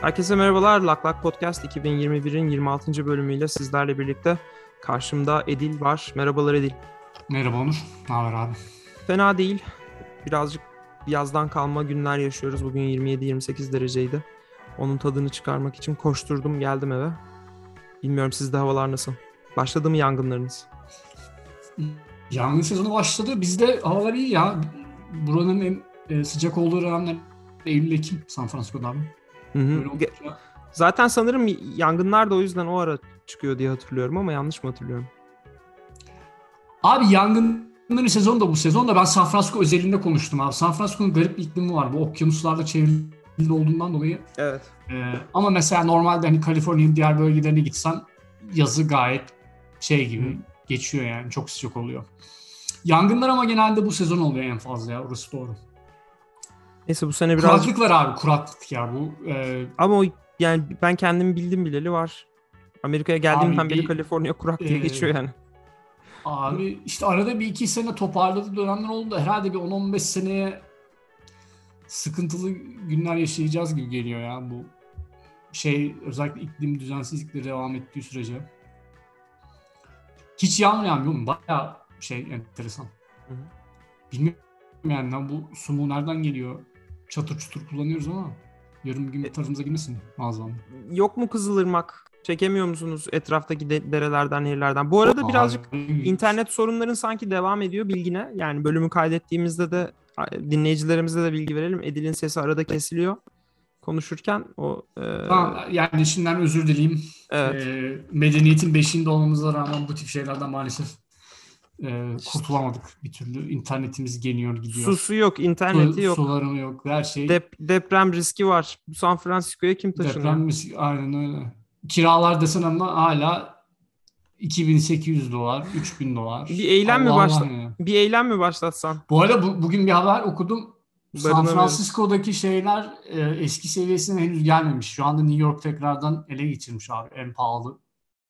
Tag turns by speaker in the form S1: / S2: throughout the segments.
S1: Herkese merhabalar. Lak Lak Podcast 2021'in 26. bölümüyle sizlerle birlikte karşımda Edil var. Merhabalar Edil.
S2: Merhaba Onur. Ne haber abi?
S1: Fena değil. Birazcık yazdan kalma günler yaşıyoruz. Bugün 27-28 dereceydi. Onun tadını çıkarmak için koşturdum geldim eve. Bilmiyorum sizde havalar nasıl? Başladı mı yangınlarınız?
S2: Yangın sezonu başladı. Bizde havalar iyi ya. Buranın en e, sıcak olduğu dönemler Eylül-Ekim San Francisco'da abi.
S1: Hı hı. Zaten sanırım yangınlar da o yüzden o ara çıkıyor diye hatırlıyorum ama yanlış mı hatırlıyorum?
S2: Abi yangınların sezonu da bu sezon da ben San Francisco özelinde konuştum abi. San Francisco'nun garip bir iklimi var. Bu okyanuslarla çevrili olduğundan dolayı.
S1: Evet.
S2: Ee, ama mesela normalde hani Kaliforniya'nın diğer bölgelerine gitsen yazı gayet şey gibi geçiyor yani. Çok sıcak oluyor. Yangınlar ama genelde bu sezon oluyor en fazla ya. Orası doğru.
S1: Neyse bu sene biraz...
S2: Kuraklık var abi kuraklık ya bu. E...
S1: Ama o yani ben kendim bildim bileli var. Amerika'ya geldiğimden abi beri Kaliforniya kurak diye e... geçiyor yani.
S2: Abi işte arada bir iki sene toparladığı dönemler oldu herhalde bir 10-15 seneye sıkıntılı günler yaşayacağız gibi geliyor ya bu şey özellikle iklim düzensizlikleri devam ettiği sürece. Hiç yağmur yağmıyor mu? Baya şey enteresan. Hı hı. Bilmiyorum yani bu sumu nereden geliyor? Çatır çutur kullanıyoruz ama yarım gün tarafımıza girmesin mağazam.
S1: Yok mu Kızılırmak? Çekemiyor musunuz etraftaki de- derelerden, nehirlerden? Bu arada birazcık internet sorunların sanki devam ediyor bilgine. Yani bölümü kaydettiğimizde de dinleyicilerimize de bilgi verelim. Edil'in sesi arada kesiliyor konuşurken o
S2: e... tamam, yani şimdiden özür dileyim. Evet. E, medeniyetin beşiğinde olmamıza rağmen bu tip şeylerden maalesef e, kurtulamadık bir türlü. İnternetimiz geliyor gidiyor.
S1: Susu yok, interneti Su, yok.
S2: Sularım yok, her şey.
S1: Dep deprem riski var. San Francisco'ya kim taşınıyor?
S2: Deprem riski, aynen öyle. Kiralar desen ama hala 2800 dolar, 3000 dolar.
S1: Bir eylem Allah mi başla bir eylem mi başlatsan?
S2: Bu arada bu, bugün bir haber okudum. San Francisco'daki şeyler e, eski seviyesine henüz gelmemiş. Şu anda New York tekrardan ele geçirmiş abi en pahalı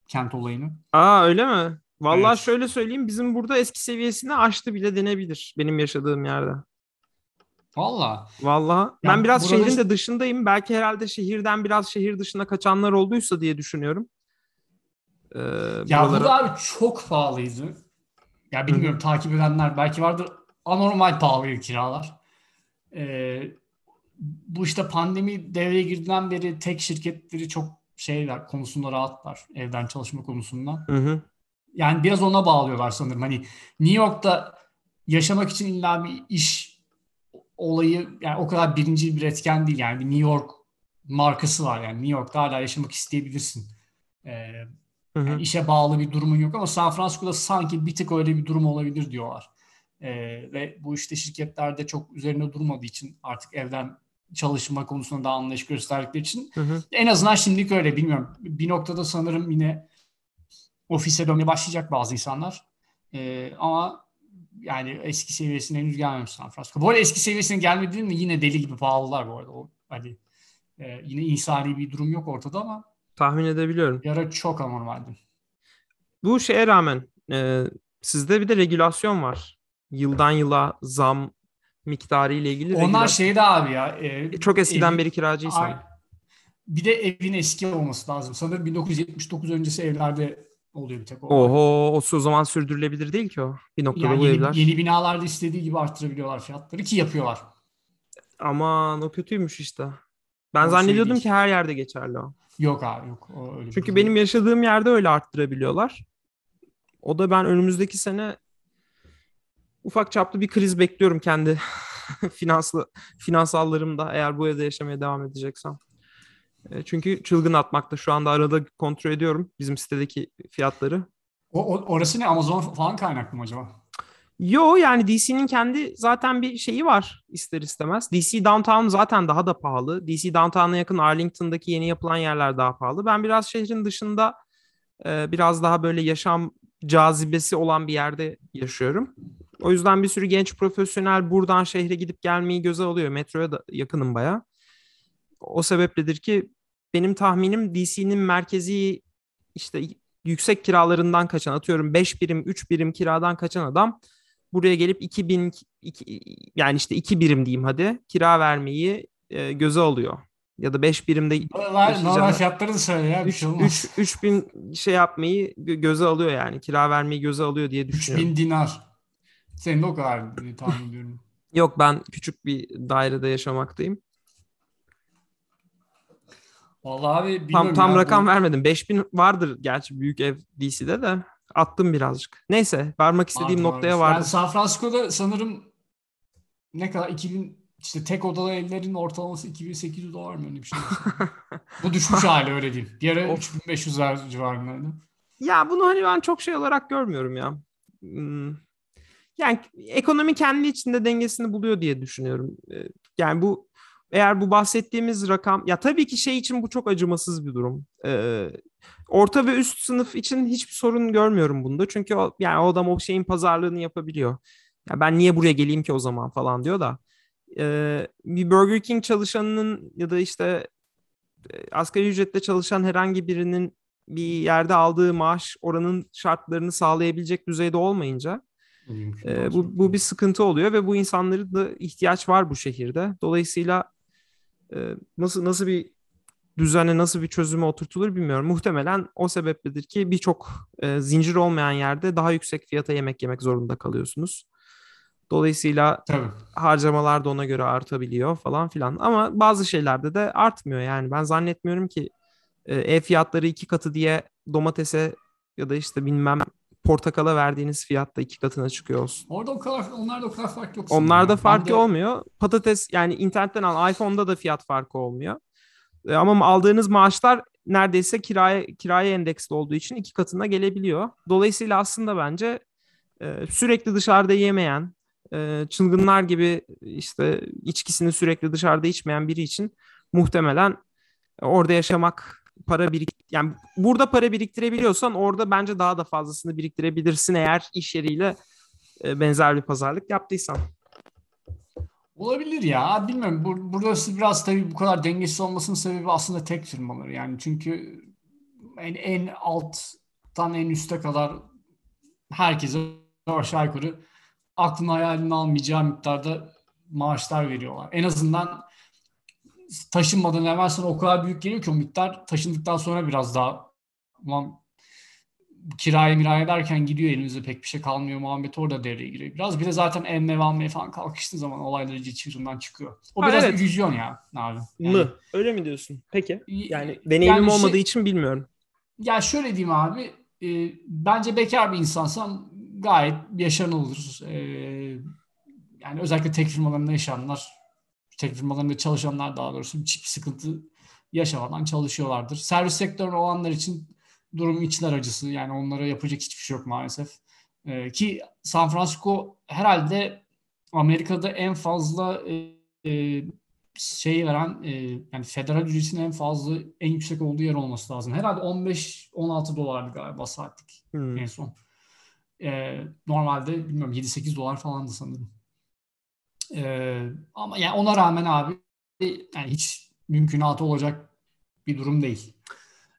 S2: kent olayını.
S1: Aa öyle mi? Vallahi evet. şöyle söyleyeyim bizim burada eski seviyesini aştı bile denebilir benim yaşadığım yerde.
S2: Valla.
S1: Valla. Ben biraz burada... şehrin de dışındayım. Belki herhalde şehirden biraz şehir dışına kaçanlar olduysa diye düşünüyorum.
S2: Ee, ya buralara... burada abi çok pahalıydı. Ya bilmiyorum Hı-hı. takip edenler belki vardır. Anormal pahalıydı kiralar. Ee, bu işte pandemi devreye girdiğinden beri tek şirketleri çok şeyler konusunda rahatlar. Evden çalışma konusunda. Hı hı yani biraz ona bağlıyorlar sanırım. Hani New York'ta yaşamak için illa bir iş olayı yani o kadar birinci bir etken değil. Yani bir New York markası var yani New York'ta hala yaşamak isteyebilirsin. Ee, hı hı. Yani işe bağlı bir durumun yok ama San Francisco'da sanki bir tık öyle bir durum olabilir diyorlar. Ee, ve bu işte şirketlerde çok üzerine durmadığı için artık evden çalışma konusunda daha anlayış gösterdikleri için hı hı. en azından şimdilik öyle bilmiyorum. Bir noktada sanırım yine ofise dönmeye başlayacak bazı insanlar. E, ama yani eski seviyesine henüz gelmemiş San Francisco. Bu arada eski seviyesine gelmedi mi yine deli gibi pahalılar bu arada. O, hani e, yine insani bir durum yok ortada ama
S1: tahmin edebiliyorum.
S2: Yara çok anormaldi.
S1: Bu şeye rağmen e, sizde bir de regülasyon var. Yıldan yıla zam miktarı ile ilgili.
S2: Onlar regülasyon. şeyde abi ya. E,
S1: çok eskiden ev, beri kiracıysan.
S2: Bir de evin eski olması lazım. Sanırım 1979 öncesi evlerde oluyor bir tek.
S1: O Oho o zaman sürdürülebilir değil ki o. Bir noktada yani
S2: bu
S1: yeni, evler.
S2: Yeni binalarda istediği gibi arttırabiliyorlar fiyatları ki yapıyorlar.
S1: Aman o kötüymüş işte. Ben o zannediyordum şey ki her yerde geçerli o.
S2: Yok abi yok. O
S1: öyle Çünkü benim yaşadığım yerde öyle arttırabiliyorlar. O da ben önümüzdeki sene ufak çaplı bir kriz bekliyorum kendi finanslı finansallarımda eğer bu evde yaşamaya devam edeceksem. E, çünkü çılgın atmakta. Şu anda arada kontrol ediyorum bizim sitedeki fiyatları.
S2: O, o orası ne? Amazon falan kaynaklı mı acaba?
S1: Yo yani DC'nin kendi zaten bir şeyi var ister istemez. DC Downtown zaten daha da pahalı. DC Downtown'a yakın Arlington'daki yeni yapılan yerler daha pahalı. Ben biraz şehrin dışında e, biraz daha böyle yaşam cazibesi olan bir yerde yaşıyorum. O yüzden bir sürü genç profesyonel buradan şehre gidip gelmeyi göze alıyor. Metroya da yakınım baya o sebepledir ki benim tahminim DC'nin merkezi işte yüksek kiralarından kaçan atıyorum 5 birim 3 birim kiradan kaçan adam buraya gelip 2000 2, yani işte 2 birim diyeyim hadi kira vermeyi e, göze alıyor. ya da 5 birimde
S2: normal fiyatları da söyle ya.
S1: 3, 3, 3 bin şey yapmayı göze alıyor yani. Kira vermeyi göze alıyor diye düşünüyorum.
S2: 3 bin dinar. Senin de o kadar tahmin ediyorum.
S1: Yok ben küçük bir dairede yaşamaktayım.
S2: Vallahi abi
S1: tam tam
S2: ya,
S1: rakam
S2: bu...
S1: vermedim. 5000 vardır gerçi büyük ev DC'de de attım birazcık. Neyse varmak istediğim vardır, noktaya vardım.
S2: Yani San Francisco'da sanırım ne kadar 2000 işte tek odalı evlerin ortalaması 2800 dolar mı öyle bir şey. Bu düşmüş hali öyle diyeyim. Bir ara 3500'ler civarındaydı.
S1: Ya bunu hani ben çok şey olarak görmüyorum ya. Hmm. Yani ekonomi kendi içinde dengesini buluyor diye düşünüyorum. Ee, yani bu eğer bu bahsettiğimiz rakam ya tabii ki şey için bu çok acımasız bir durum. Ee, orta ve üst sınıf için hiçbir sorun görmüyorum bunda. Çünkü o, yani o adam o şeyin pazarlığını yapabiliyor. Ya ben niye buraya geleyim ki o zaman falan diyor da. Ee, bir Burger King çalışanının ya da işte e, asgari ücretle çalışan herhangi birinin bir yerde aldığı maaş oranın şartlarını sağlayabilecek düzeyde olmayınca e, bu, bu bir sıkıntı oluyor ve bu insanların da ihtiyaç var bu şehirde. Dolayısıyla nasıl nasıl bir düzene nasıl bir çözüme oturtulur bilmiyorum. Muhtemelen o sebepledir ki birçok e, zincir olmayan yerde daha yüksek fiyata yemek yemek zorunda kalıyorsunuz. Dolayısıyla Tabii. harcamalar da ona göre artabiliyor falan filan. Ama bazı şeylerde de artmıyor yani. Ben zannetmiyorum ki e, ev fiyatları iki katı diye domatese ya da işte bilmem portakala verdiğiniz fiyatta iki katına çıkıyor olsun.
S2: Orada o kadar, onlarda o kadar fark yok.
S1: Onlarda yani. farkı de... olmuyor. Patates yani internetten al iPhone'da da fiyat farkı olmuyor. E, ama aldığınız maaşlar neredeyse kiraya kiraya endeksli olduğu için iki katına gelebiliyor. Dolayısıyla aslında bence e, sürekli dışarıda yemeyen, e, çılgınlar gibi işte içkisini sürekli dışarıda içmeyen biri için muhtemelen orada yaşamak para birik yani burada para biriktirebiliyorsan orada bence daha da fazlasını biriktirebilirsin eğer iş yeriyle e, benzer bir pazarlık yaptıysan.
S2: Olabilir ya. Bilmiyorum. Bur burası biraz tabii bu kadar dengesiz olmasının sebebi aslında tek firmalar. Yani çünkü en, en alttan en üste kadar herkese aşağı yukarı aklına hayalini almayacağı miktarda maaşlar veriyorlar. En azından taşınmadan evvel sana o kadar büyük geliyor ki o miktar taşındıktan sonra biraz daha ulan kiraya miraya derken gidiyor elinizde pek bir şey kalmıyor muhabbeti orada devreye giriyor. Biraz bir de zaten emme almaya falan kalkıştığı zaman olayları çığırından çıkıyor. O ha, biraz evet. illüzyon ya abi.
S1: Yani, mı? Öyle mi diyorsun? Peki. Yani deneyimim yani şey, olmadığı için bilmiyorum.
S2: Ya şöyle diyeyim abi. E, bence bekar bir insansan gayet yaşanılır. E, yani özellikle tek firmalarında yaşayanlar tek firmalarında çalışanlar daha doğrusu hiçbir sıkıntı yaşamadan çalışıyorlardır. Servis sektörü olanlar için durum içler acısı. Yani onlara yapacak hiçbir şey yok maalesef. Ee, ki San Francisco herhalde Amerika'da en fazla e, e, şey veren e, yani federal ücretin en fazla en yüksek olduğu yer olması lazım. Herhalde 15-16 dolardı galiba saatlik hmm. en son. E, normalde bilmiyorum 7-8 dolar falandı sanırım. Ee, ama yani ona rağmen abi yani hiç mümkünatı olacak bir durum değil.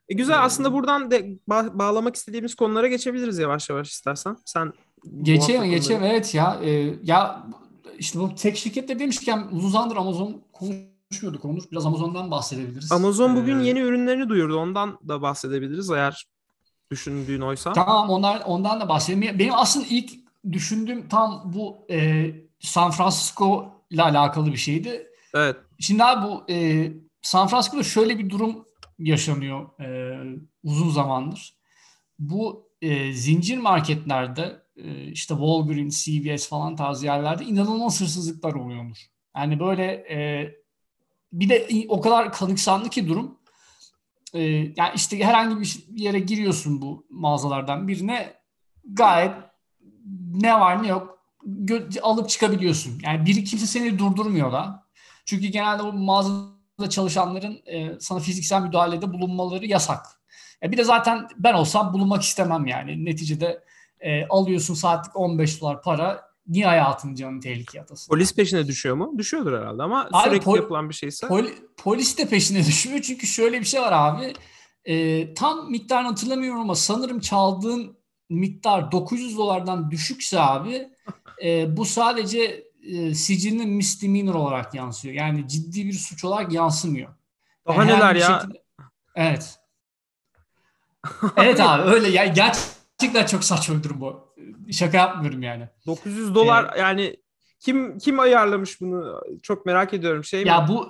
S1: E güzel ee, aslında buradan de ba- bağlamak istediğimiz konulara geçebiliriz yavaş yavaş istersen. Sen
S2: Geçelim geçelim evet ya. E, ya işte bu tek şirketle demişken uzun zamandır Amazon konuşmuyorduk Onur. Biraz Amazon'dan bahsedebiliriz.
S1: Amazon bugün ee, yeni ürünlerini duyurdu. Ondan da bahsedebiliriz eğer düşündüğün oysa.
S2: Tamam onlar, ondan da bahsedelim. Benim aslında ilk düşündüğüm tam bu e, San Francisco ile alakalı bir şeydi.
S1: Evet.
S2: Şimdi abi bu e, San Francisco'da şöyle bir durum yaşanıyor e, uzun zamandır. Bu e, zincir marketlerde e, işte Walgreens, CVS falan tarzı yerlerde inanılmaz hırsızlıklar oluyormuş. Yani böyle e, bir de o kadar kanıksanlı ki durum. E, yani işte herhangi bir yere giriyorsun bu mağazalardan birine gayet ne var ne yok alıp çıkabiliyorsun. Yani biri kimse seni durdurmuyor da. Çünkü genelde o mağazada çalışanların e, sana fiziksel müdahalede bulunmaları yasak. E bir de zaten ben olsam bulunmak istemem yani. Neticede e, alıyorsun saatlik 15 dolar para niye hayatın canını tehlikeye atasın?
S1: Polis peşine düşüyor mu? Düşüyordur herhalde ama abi, sürekli pol- yapılan bir şeyse.
S2: Pol- polis de peşine düşmüyor çünkü şöyle bir şey var abi. E, tam miktarını hatırlamıyorum ama sanırım çaldığın miktar 900 dolardan düşükse abi e, bu sadece e, sicilinin misdemeanor olarak yansıyor. Yani ciddi bir suç olarak yansımıyor.
S1: Daha yani neler ya? Şekilde...
S2: Evet. evet abi öyle ya gerçekten çok saçma bir durum bu. Şaka yapmıyorum yani.
S1: 900 dolar ee, yani kim kim ayarlamış bunu? Çok merak ediyorum. Şey
S2: ya mi? bu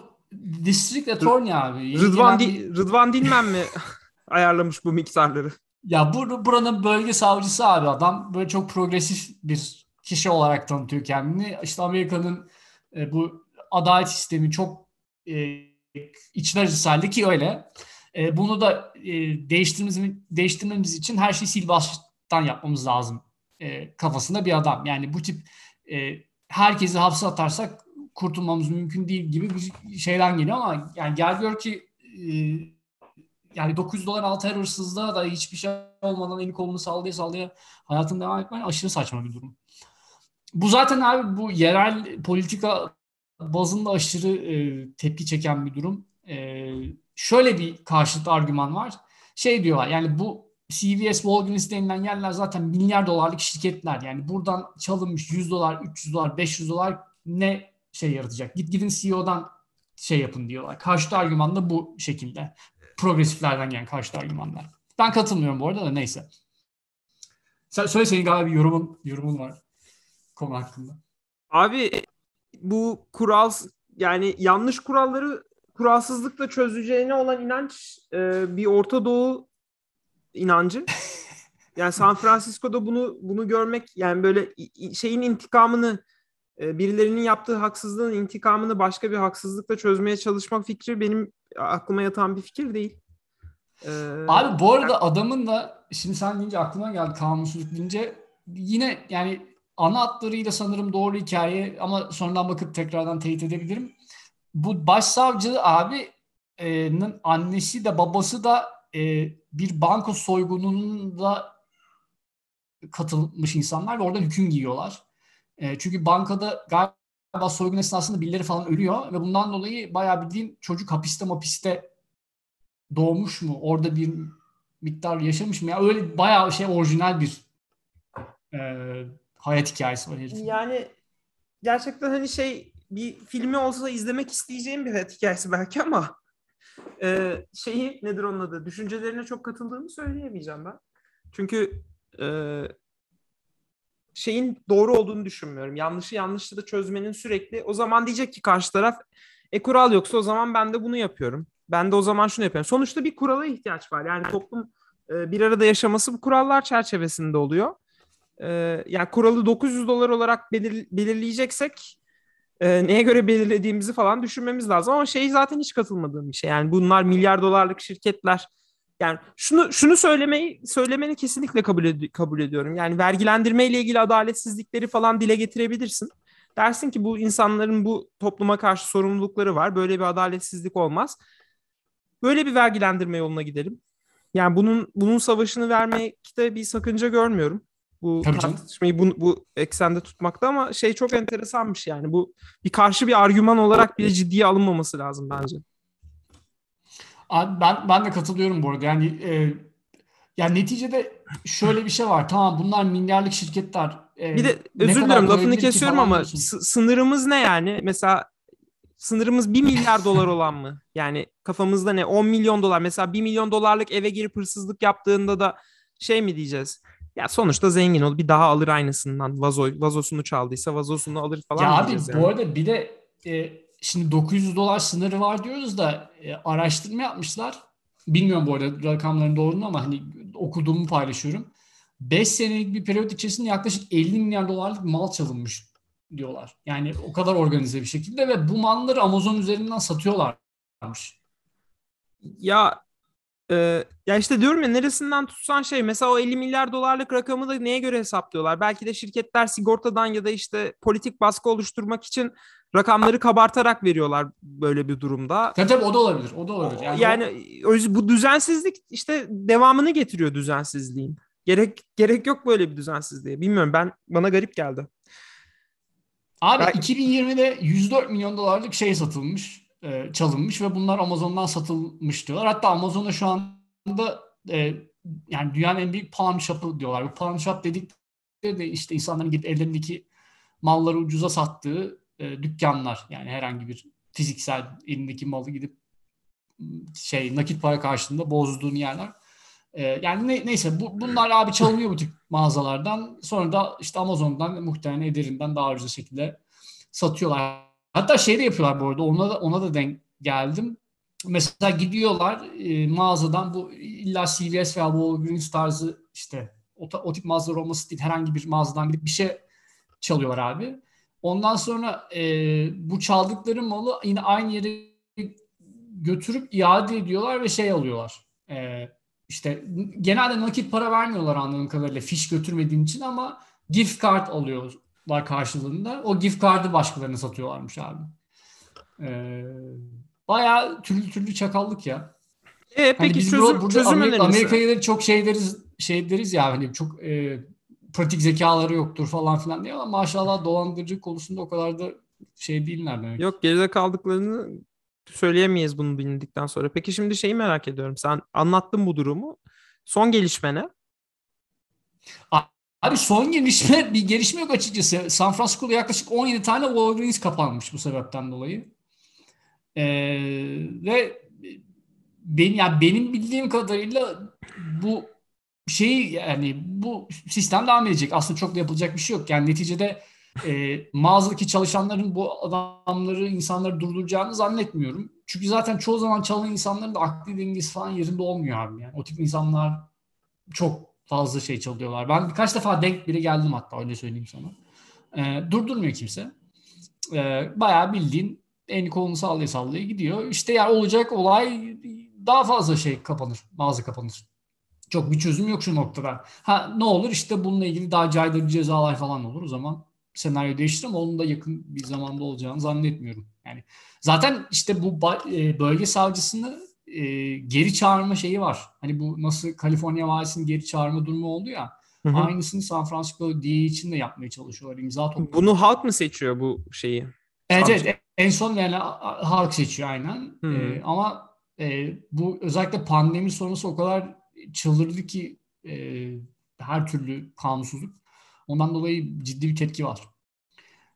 S2: District Attorney abi.
S1: Rıdvan, Di, Rıdvan Dilmen mi ayarlamış bu miktarları?
S2: Ya bu buranın bölge savcısı abi adam böyle çok progresif bir kişi olarak tanıtıyor kendini. İşte Amerika'nın e, bu adalet sistemi çok e, içler acısı ki öyle. E, bunu da e, değiştirmemiz, değiştirmemiz için her şeyi sil yapmamız lazım e, kafasında bir adam. Yani bu tip e, herkesi hapse atarsak kurtulmamız mümkün değil gibi bir şeyden geliyor ama yani gel gör ki e, yani 900 dolar altı her hırsızlığa da hiçbir şey olmadan eli kolunu sallaya sallaya hayatını devam etmen aşırı saçma bir durum. Bu zaten abi bu yerel politika bazında aşırı e, tepki çeken bir durum. E, şöyle bir karşıt argüman var. Şey diyorlar yani bu CVS, Walgreens denilen yerler zaten milyar dolarlık şirketler. Yani buradan çalınmış 100 dolar, 300 dolar, 500 dolar ne şey yaratacak? Git gidin CEO'dan şey yapın diyorlar. Karşıt argüman da bu şekilde. Progresiflerden gelen karşıt argümanlar. Ben katılmıyorum bu arada da neyse. Sen söyle senin galiba bir yorumun, yorumun var konu hakkında.
S1: Abi bu kural yani yanlış kuralları kuralsızlıkla çözeceğine olan inanç e, bir Orta Doğu inancı. Yani San Francisco'da bunu bunu görmek yani böyle şeyin intikamını e, birilerinin yaptığı haksızlığın intikamını başka bir haksızlıkla çözmeye çalışmak fikri benim aklıma yatan bir fikir değil.
S2: Ee, Abi bu arada yani... adamın da şimdi sen deyince aklıma geldi kanunsuzluk deyince yine yani ana hatlarıyla sanırım doğru hikaye ama sonradan bakıp tekrardan teyit edebilirim. Bu başsavcı abi e, annesi de babası da e, bir banko soygununda katılmış insanlar ve oradan hüküm giyiyorlar. E, çünkü bankada galiba soygun esnasında birileri falan ölüyor ve bundan dolayı bayağı bildiğin çocuk hapiste mapiste doğmuş mu? Orada bir miktar yaşamış mı? Ya öyle bayağı şey orijinal bir e, hayat hikayesi var herifin.
S1: Yani gerçekten hani şey bir filmi olsa izlemek isteyeceğim bir hayat hikayesi belki ama e, şeyi nedir onun adı? Düşüncelerine çok katıldığımı söyleyemeyeceğim ben. Çünkü e, şeyin doğru olduğunu düşünmüyorum. Yanlışı yanlışı da çözmenin sürekli o zaman diyecek ki karşı taraf e kural yoksa o zaman ben de bunu yapıyorum. Ben de o zaman şunu yapıyorum. Sonuçta bir kurala ihtiyaç var. Yani toplum e, bir arada yaşaması bu kurallar çerçevesinde oluyor. E, yani kuralı 900 dolar olarak belir, belirleyeceksek e, neye göre belirlediğimizi falan düşünmemiz lazım. Ama şey zaten hiç katılmadığım bir şey. Yani bunlar milyar dolarlık şirketler. Yani şunu şunu söylemeyi söylemeni kesinlikle kabul ed- kabul ediyorum. Yani vergilendirme ile ilgili adaletsizlikleri falan dile getirebilirsin. Dersin ki bu insanların bu topluma karşı sorumlulukları var. Böyle bir adaletsizlik olmaz. Böyle bir vergilendirme yoluna gidelim. Yani bunun bunun savaşını vermekte bir sakınca görmüyorum bu Tabii tartışmayı bu, bu eksende tutmakta ama şey çok enteresanmış yani bu bir karşı bir argüman olarak bile ciddiye alınmaması lazım bence.
S2: Abi ben ben de katılıyorum bu arada. Yani e, yani neticede şöyle bir şey var. Tamam bunlar milyarlık şirketler.
S1: E, bir de özür dilerim lafını kesiyorum ama sınırımız ne yani? Mesela sınırımız 1 milyar dolar olan mı? Yani kafamızda ne? 10 milyon dolar. Mesela 1 milyon dolarlık eve girip hırsızlık yaptığında da şey mi diyeceğiz? Ya sonuçta zengin ol bir daha alır aynısından. Vazo, vazosunu çaldıysa vazosunu alır falan.
S2: Ya abi yani. bu arada bir de e, şimdi 900 dolar sınırı var diyoruz da e, araştırma yapmışlar. Bilmiyorum bu arada rakamların doğru ama hani okuduğumu paylaşıyorum. 5 senelik bir periyot içerisinde yaklaşık 50 milyar dolarlık mal çalınmış diyorlar. Yani o kadar organize bir şekilde ve bu malları Amazon üzerinden satıyorlarmış.
S1: Ya ee, ya işte diyorum ya neresinden tutsan şey mesela o 50 milyar dolarlık rakamı da neye göre hesaplıyorlar? Belki de şirketler sigortadan ya da işte politik baskı oluşturmak için rakamları kabartarak veriyorlar böyle bir durumda.
S2: Tabii tabii o da olabilir. O da olabilir.
S1: Yani, yani o... bu düzensizlik işte devamını getiriyor düzensizliğin. Gerek gerek yok böyle bir düzensizliğe. Bilmiyorum ben bana garip geldi.
S2: Abi ben... 2020'de 104 milyon dolarlık şey satılmış e, çalınmış ve bunlar Amazon'dan satılmış diyorlar. Hatta Amazon'a şu anda e, yani dünyanın en büyük pawn shop'ı diyorlar. Bu pawn shop dedikleri de işte insanların gidip ellerindeki malları ucuza sattığı e, dükkanlar. Yani herhangi bir fiziksel elindeki malı gidip şey nakit para karşılığında bozduğun yerler. E, yani ne, neyse bu, bunlar abi çalınıyor bu tip mağazalardan. Sonra da işte Amazon'dan muhtemelen Eder'inden daha ucuz şekilde satıyorlar. Hatta şey de yapıyorlar bu arada ona da, ona da denk geldim. Mesela gidiyorlar e, mağazadan bu illa CVS veya Walgreens tarzı işte o, o tip mağazalar olması değil herhangi bir mağazadan gidip bir şey çalıyorlar abi. Ondan sonra e, bu çaldıkları malı yine aynı yere götürüp iade ediyorlar ve şey alıyorlar. E, işte genelde nakit para vermiyorlar anladığım kadarıyla fiş götürmediğin için ama gift card alıyorlar karşılığında. O gift card'ı başkalarına satıyorlarmış abi. Ee, bayağı türlü türlü çakallık ya.
S1: E, hani peki çözüm, burada çözüm
S2: Amerika, Amerika'ya çok şey deriz, şey deriz ya hani çok e, pratik zekaları yoktur falan filan diye ama maşallah dolandırıcı konusunda o kadar da şey değiller demek.
S1: Yok geride kaldıklarını söyleyemeyiz bunu bilindikten sonra. Peki şimdi şeyi merak ediyorum. Sen anlattın bu durumu. Son gelişme ne?
S2: Abi son gelişme bir gelişme yok açıkçası. San Francisco'da yaklaşık 17 tane Walgreens kapanmış bu sebepten dolayı. Ee, ve benim yani benim bildiğim kadarıyla bu şey yani bu sistem devam edecek. Aslında çok da yapılacak bir şey yok. Yani neticede e, mağazadaki çalışanların bu adamları, insanları durduracağını zannetmiyorum. Çünkü zaten çoğu zaman çalan insanların da akli dengesi falan yerinde olmuyor abi. Yani o tip insanlar çok fazla şey çalıyorlar. Ben birkaç defa denk biri geldim hatta öyle söyleyeyim sana. E, durdurmuyor kimse. E, bayağı bildiğin en kolunu sallaya sallaya gidiyor. İşte yani olacak olay daha fazla şey kapanır. Mağaza kapanır. Çok bir çözüm yok şu noktada. Ha ne olur işte bununla ilgili daha caydırıcı cezalar falan olur. O zaman senaryo değiştir ama onun da yakın bir zamanda olacağını zannetmiyorum. Yani zaten işte bu e, bölge savcısını e, geri çağırma şeyi var. Hani bu nasıl Kaliforniya valisinin geri çağırma durumu oldu ya. Hı hı. Aynısını San Francisco DA için de yapmaya çalışıyorlar. İmza topluyorlar.
S1: Bunu halk mı seçiyor bu şeyi?
S2: Evet, evet. En son yani halk seçiyor aynen. Ee, ama e, bu özellikle pandemi sonrası o kadar çıldırdı ki e, her türlü kanunsuzluk. Ondan dolayı ciddi bir tepki var.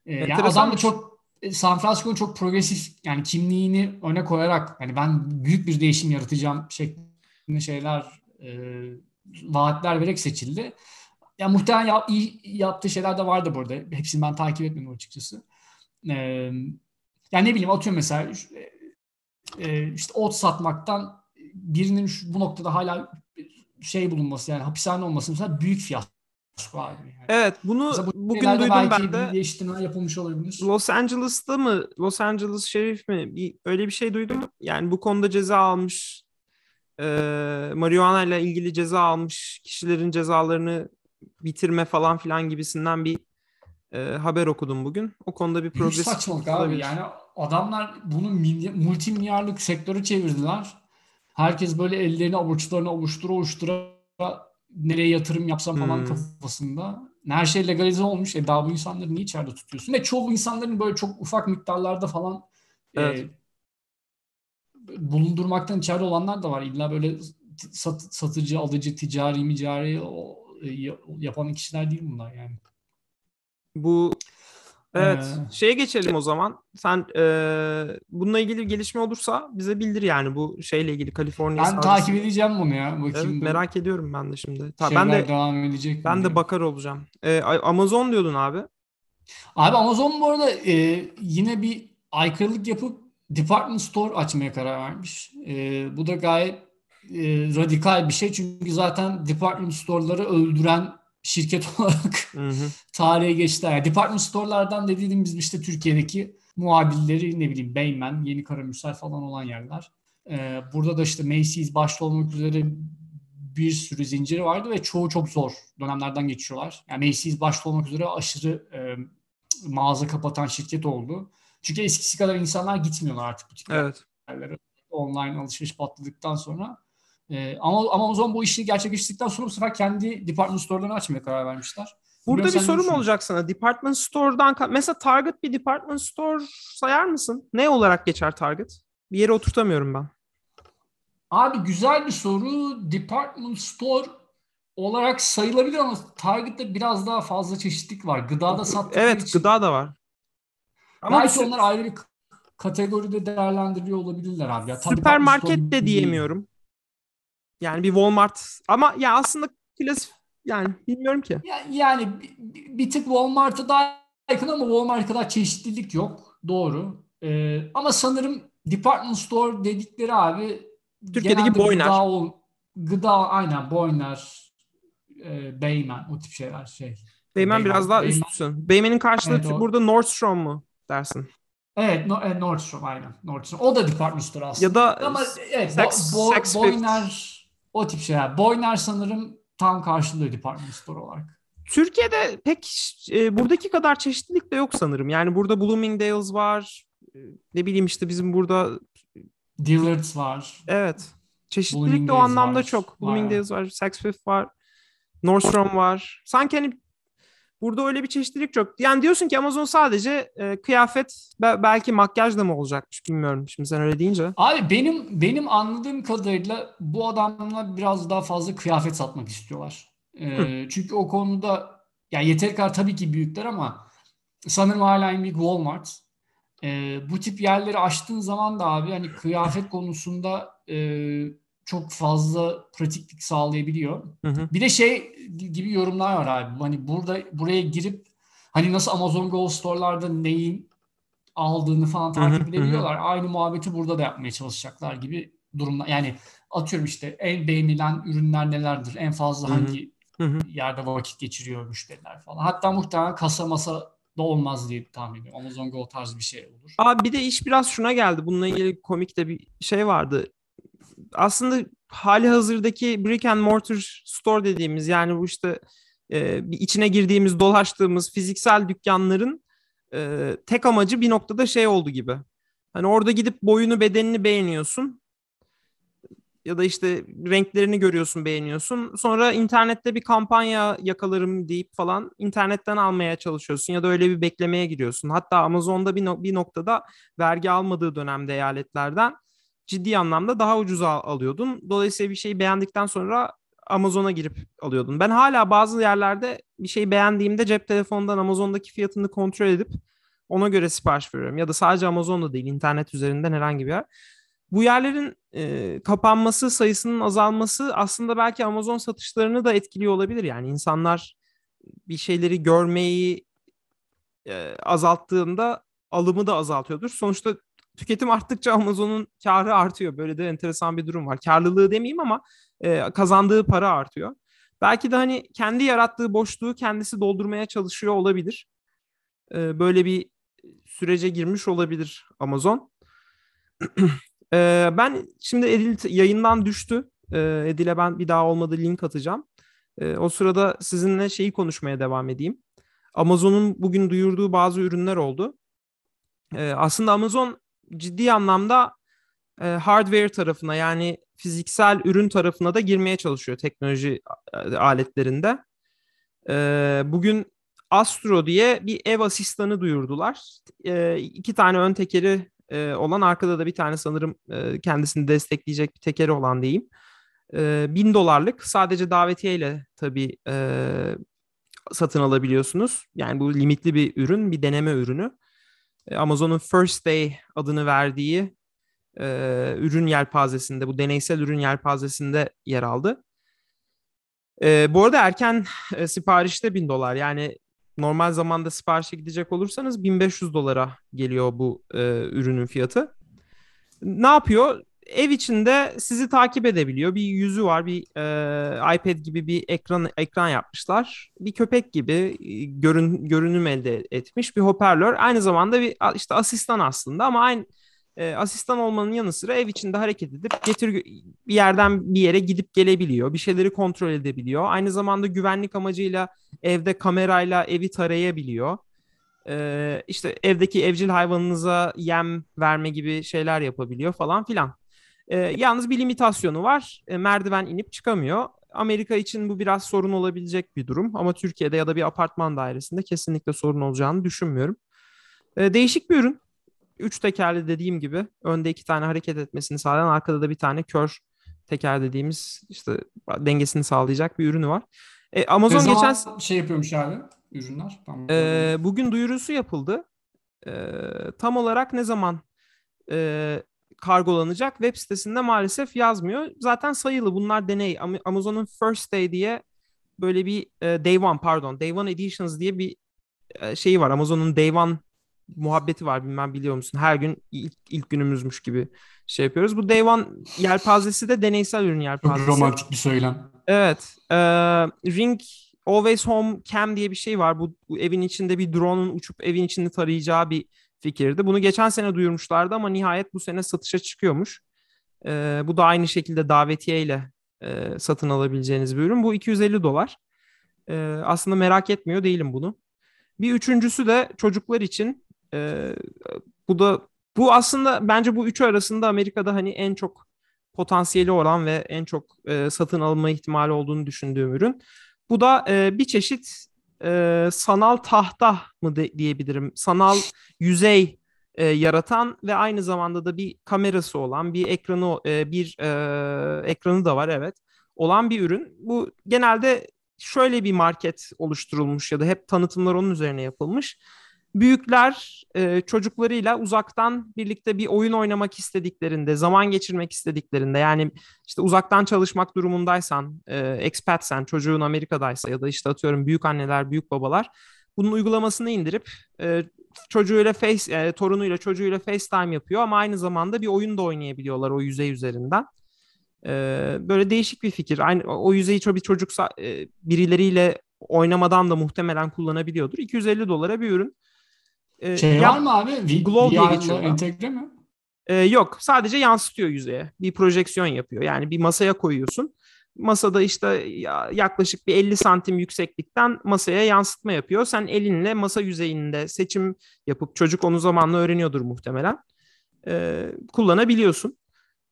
S2: Ee, yani adam da çok e, San Francisco'nun çok progresif yani kimliğini öne koyarak hani ben büyük bir değişim yaratacağım şeklinde şeyler e, vaatler vererek seçildi. Ya muhtemelen ya, iyi yaptığı şeyler de vardı burada. Hepsini ben takip etmedim açıkçası. Ee, yani ne bileyim atıyorum mesela e, işte ot satmaktan birinin şu, bu noktada hala şey bulunması yani hapishane olması mesela büyük fiyat
S1: yani. Evet bunu bu bugün duydum ben de.
S2: Bir yapılmış olabilir.
S1: Los Angeles'ta mı Los Angeles şerif mi bir, öyle bir şey duydum. Yani bu konuda ceza almış e, marihuana ile ilgili ceza almış kişilerin cezalarını bitirme falan filan gibisinden bir e, haber okudum bugün. O konuda bir progresif.
S2: Saçmalık abi yani adamlar bunu multi milyarlık sektörü çevirdiler. Herkes böyle ellerini avuçlarını avuştura avuştura nereye yatırım yapsam falan hmm. kafasında. Her şey legalize olmuş. E daha bu insanları niye içeride tutuyorsun? Ve çoğu insanların böyle çok ufak miktarlarda falan e, evet. e, bulundurmaktan içeride olanlar da var. İlla böyle sat, satıcı, alıcı, ticari, micari o, e, yapan kişiler değil bunlar yani.
S1: Bu Evet. Ee, şeye geçelim o zaman. Sen e, bununla ilgili bir gelişme olursa bize bildir yani bu şeyle ilgili Kaliforniya.
S2: Ben sahası. takip edeceğim bunu ya. Bakayım
S1: evet, merak ediyorum ben de şimdi. Ta, ben de
S2: devam edecek.
S1: Ben de bakar olacağım. Ee, Amazon diyordun abi.
S2: Abi Amazon bu arada e, yine bir aykırılık yapıp department store açmaya karar vermiş. E, bu da gayet e, radikal bir şey çünkü zaten department store'ları öldüren şirket olarak hı hı. tarihe geçti. Yani department store'lardan dediğimiz işte Türkiye'deki muhabirleri ne bileyim Beymen, Yeni Karamürsel falan olan yerler. Ee, burada da işte Macy's başta olmak üzere bir sürü zinciri vardı ve çoğu çok zor dönemlerden geçiyorlar. Yani Macy's başta olmak üzere aşırı e, mağaza kapatan şirket oldu. Çünkü eskisi kadar insanlar gitmiyorlar artık bu tip
S1: evet.
S2: Online alışveriş patladıktan sonra e, ama Amazon bu işi gerçekleştirdikten sonra bu sefer kendi department store'larını açmaya karar vermişler.
S1: Burada bir sorum olacak sana. Department store'dan mesela Target bir department store sayar mısın? Ne olarak geçer Target? Bir yere oturtamıyorum ben.
S2: Abi güzel bir soru. Department store olarak sayılabilir ama Target'te biraz daha fazla çeşitlik var. Gıdada sattıkları
S1: evet, için. Gıda da var.
S2: Ama Belki onlar ayrı bir kategoride değerlendiriyor olabilirler abi. Ya,
S1: Süpermarket de diyemiyorum. Yani bir Walmart ama ya aslında klasik yani bilmiyorum ki.
S2: Ya, yani bir, bir tık Walmart'a daha yakın ama Walmart kadar çeşitlilik yok. Doğru. Ee, ama sanırım department store dedikleri abi
S1: Türkiye'deki Boyner.
S2: Gıda, o, gıda aynen Boyner, e, Beymen o tip şeyler şey.
S1: Beymen, biraz daha Beymen. üstsün. Beymen'in karşılığı evet, burada Nordstrom mu dersin?
S2: Evet, no, e, Nordstrom aynen. Nordstrom. O da department store aslında.
S1: Ya da
S2: Ama evet, sex, Bo, Bo, Boyner o tip şeyler. Boyner sanırım tam karşılığı department store olarak.
S1: Türkiye'de pek e, buradaki kadar çeşitlilik de yok sanırım. Yani burada Bloomingdale's var. E, ne bileyim işte bizim burada
S2: Dillard's var.
S1: Evet. Çeşitlilik de o anlamda var. çok. Bloomingdale's var, Saks Fifth var, Nordstrom var. Sanki hani burada öyle bir çeşitlilik çok. Yani diyorsun ki Amazon sadece e, kıyafet belki makyaj da mı olacakmış bilmiyorum şimdi sen öyle deyince.
S2: Abi benim benim anladığım kadarıyla bu adamlar biraz daha fazla kıyafet satmak istiyorlar. E, çünkü o konuda yani yeteri kadar tabii ki büyükler ama sanırım hala en büyük Walmart. E, bu tip yerleri açtığın zaman da abi hani kıyafet konusunda e, çok fazla pratiklik sağlayabiliyor. Hı hı. Bir de şey gibi yorumlar var abi. Hani burada buraya girip hani nasıl Amazon Go store'larda neyin aldığını falan takip hı hı, edebiliyorlar. Hı. Aynı muhabbeti burada da yapmaya çalışacaklar gibi durumlar. Yani atıyorum işte en beğenilen ürünler nelerdir? En fazla hangi yerde vakit geçiriyor müşteriler falan. Hatta muhtemelen kasa masa da olmaz diye tahmin ediyorum. Amazon Go tarzı bir şey olur.
S1: Abi bir de iş biraz şuna geldi. Bununla ilgili komik de bir şey vardı. Aslında hali hazırdaki brick and mortar store dediğimiz yani bu işte e, bir içine girdiğimiz, dolaştığımız fiziksel dükkanların e, tek amacı bir noktada şey oldu gibi. Hani orada gidip boyunu bedenini beğeniyorsun ya da işte renklerini görüyorsun, beğeniyorsun. Sonra internette bir kampanya yakalarım deyip falan internetten almaya çalışıyorsun ya da öyle bir beklemeye giriyorsun. Hatta Amazon'da bir, no- bir noktada vergi almadığı dönemde eyaletlerden ciddi anlamda daha ucuza alıyordun. Dolayısıyla bir şeyi beğendikten sonra Amazon'a girip alıyordun. Ben hala bazı yerlerde bir şey beğendiğimde cep telefonundan Amazon'daki fiyatını kontrol edip ona göre sipariş veriyorum. Ya da sadece Amazon'da değil internet üzerinden herhangi bir yer. Bu yerlerin e, kapanması, sayısının azalması aslında belki Amazon satışlarını da etkiliyor olabilir. Yani insanlar bir şeyleri görmeyi e, azalttığında alımı da azaltıyordur. Sonuçta tüketim arttıkça Amazon'un karı artıyor. Böyle de enteresan bir durum var. Karlılığı demeyeyim ama e, kazandığı para artıyor. Belki de hani kendi yarattığı boşluğu kendisi doldurmaya çalışıyor olabilir. E, böyle bir sürece girmiş olabilir Amazon. Ee, ben şimdi Edil yayından düştü. Ee, Edil'e ben bir daha olmadı link atacağım. Ee, o sırada sizinle şeyi konuşmaya devam edeyim. Amazon'un bugün duyurduğu bazı ürünler oldu. Ee, aslında Amazon ciddi anlamda e, hardware tarafına yani fiziksel ürün tarafına da girmeye çalışıyor teknoloji aletlerinde. Ee, bugün Astro diye bir ev asistanı duyurdular. Ee, iki tane ön tekeri e, olan arkada da bir tane sanırım e, kendisini destekleyecek bir tekeri olan diyeyim. E, bin dolarlık sadece davetiyeyle tabii e, satın alabiliyorsunuz. Yani bu limitli bir ürün, bir deneme ürünü. E, Amazon'un First Day adını verdiği e, ürün yelpazesinde, bu deneysel ürün yelpazesinde yer aldı. E, bu arada erken e, siparişte bin dolar. Yani normal zamanda siparişe gidecek olursanız 1500 dolara geliyor bu e, ürünün fiyatı. Ne yapıyor? Ev içinde sizi takip edebiliyor. Bir yüzü var, bir e, iPad gibi bir ekran ekran yapmışlar. Bir köpek gibi görün, görünüm elde etmiş bir hoparlör. Aynı zamanda bir işte asistan aslında ama aynı e, asistan olmanın yanı sıra ev içinde hareket edip getir bir yerden bir yere gidip gelebiliyor. Bir şeyleri kontrol edebiliyor. Aynı zamanda güvenlik amacıyla evde kamerayla evi tarayabiliyor. E, işte evdeki evcil hayvanınıza yem verme gibi şeyler yapabiliyor falan filan. E, yalnız bir limitasyonu var. E, merdiven inip çıkamıyor. Amerika için bu biraz sorun olabilecek bir durum ama Türkiye'de ya da bir apartman dairesinde kesinlikle sorun olacağını düşünmüyorum. E, değişik bir ürün üç tekerli dediğim gibi önde iki tane hareket etmesini sağlayan arkada da bir tane kör teker dediğimiz işte dengesini sağlayacak bir ürünü var. E, Amazon ne geçen
S2: şey yapıyormuş abi ürünler.
S1: Tamam. E, bugün duyurusu yapıldı. E, tam olarak ne zaman e, kargolanacak. Web sitesinde maalesef yazmıyor. Zaten sayılı bunlar deney. Amazon'un First Day diye böyle bir e, Day One pardon Day One Editions diye bir e, şeyi var. Amazon'un Day One muhabbeti var bilmem biliyor musun? Her gün ilk, ilk günümüzmüş gibi şey yapıyoruz. Bu Day One yelpazesi de deneysel ürün yelpazesi.
S2: Çok romantik bir söylem.
S1: Evet. E, Ring Always Home Cam diye bir şey var. Bu, bu evin içinde bir drone'un uçup evin içinde tarayacağı bir fikirdi. Bunu geçen sene duyurmuşlardı ama nihayet bu sene satışa çıkıyormuş. E, bu da aynı şekilde davetiye ile e, satın alabileceğiniz bir ürün. Bu 250 dolar. E, aslında merak etmiyor değilim bunu. Bir üçüncüsü de çocuklar için. E, bu da bu aslında bence bu üçü arasında Amerika'da hani en çok potansiyeli olan ve en çok e, satın alma ihtimali olduğunu düşündüğüm ürün. Bu da e, bir çeşit e, sanal tahta mı de, diyebilirim. Sanal yüzey e, yaratan ve aynı zamanda da bir kamerası olan, bir ekranı e, bir e, ekranı da var evet. Olan bir ürün. Bu genelde şöyle bir market oluşturulmuş ya da hep tanıtımlar onun üzerine yapılmış büyükler e, çocuklarıyla uzaktan birlikte bir oyun oynamak istediklerinde, zaman geçirmek istediklerinde yani işte uzaktan çalışmak durumundaysan, e, expatsen, çocuğun Amerika'daysa ya da işte atıyorum büyük anneler, büyük babalar bunun uygulamasını indirip e, çocuğuyla face, e, torunuyla çocuğuyla FaceTime yapıyor ama aynı zamanda bir oyun da oynayabiliyorlar o yüzey üzerinden. E, böyle değişik bir fikir. Aynı o yüzeyi bir çocuksa e, birileriyle oynamadan da muhtemelen kullanabiliyordur. 250 dolara bir ürün.
S2: Ee, şey yap, var mı abi? V-
S1: Glow diye geçiyor.
S2: entegre mi?
S1: Ee, yok. Sadece yansıtıyor yüzeye. Bir projeksiyon yapıyor. Yani bir masaya koyuyorsun. Masada işte yaklaşık bir 50 santim yükseklikten masaya yansıtma yapıyor. Sen elinle masa yüzeyinde seçim yapıp çocuk onu zamanla öğreniyordur muhtemelen. Ee, kullanabiliyorsun.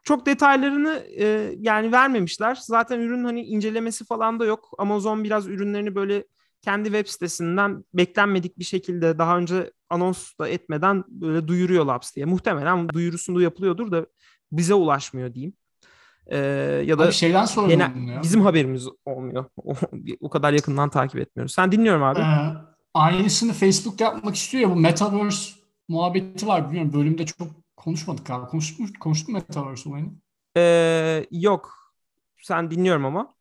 S1: Çok detaylarını e, yani vermemişler. Zaten ürün hani incelemesi falan da yok. Amazon biraz ürünlerini böyle kendi web sitesinden beklenmedik bir şekilde daha önce anons da etmeden böyle duyuruyor Labs diye. Muhtemelen duyurusunda yapılıyordur da bize ulaşmıyor diyeyim. Ee, ya da
S2: abi şeyden sonra
S1: gene, bizim haberimiz olmuyor. O, o kadar yakından takip etmiyoruz. Sen dinliyorum abi. Ee,
S2: aynısını Facebook yapmak istiyor ya bu Metaverse muhabbeti var bilmiyorum. Bölümde çok konuşmadık abi. Konuştuk mu, konuştuk mu Metaverse olayını?
S1: Ee, yok. Sen dinliyorum ama.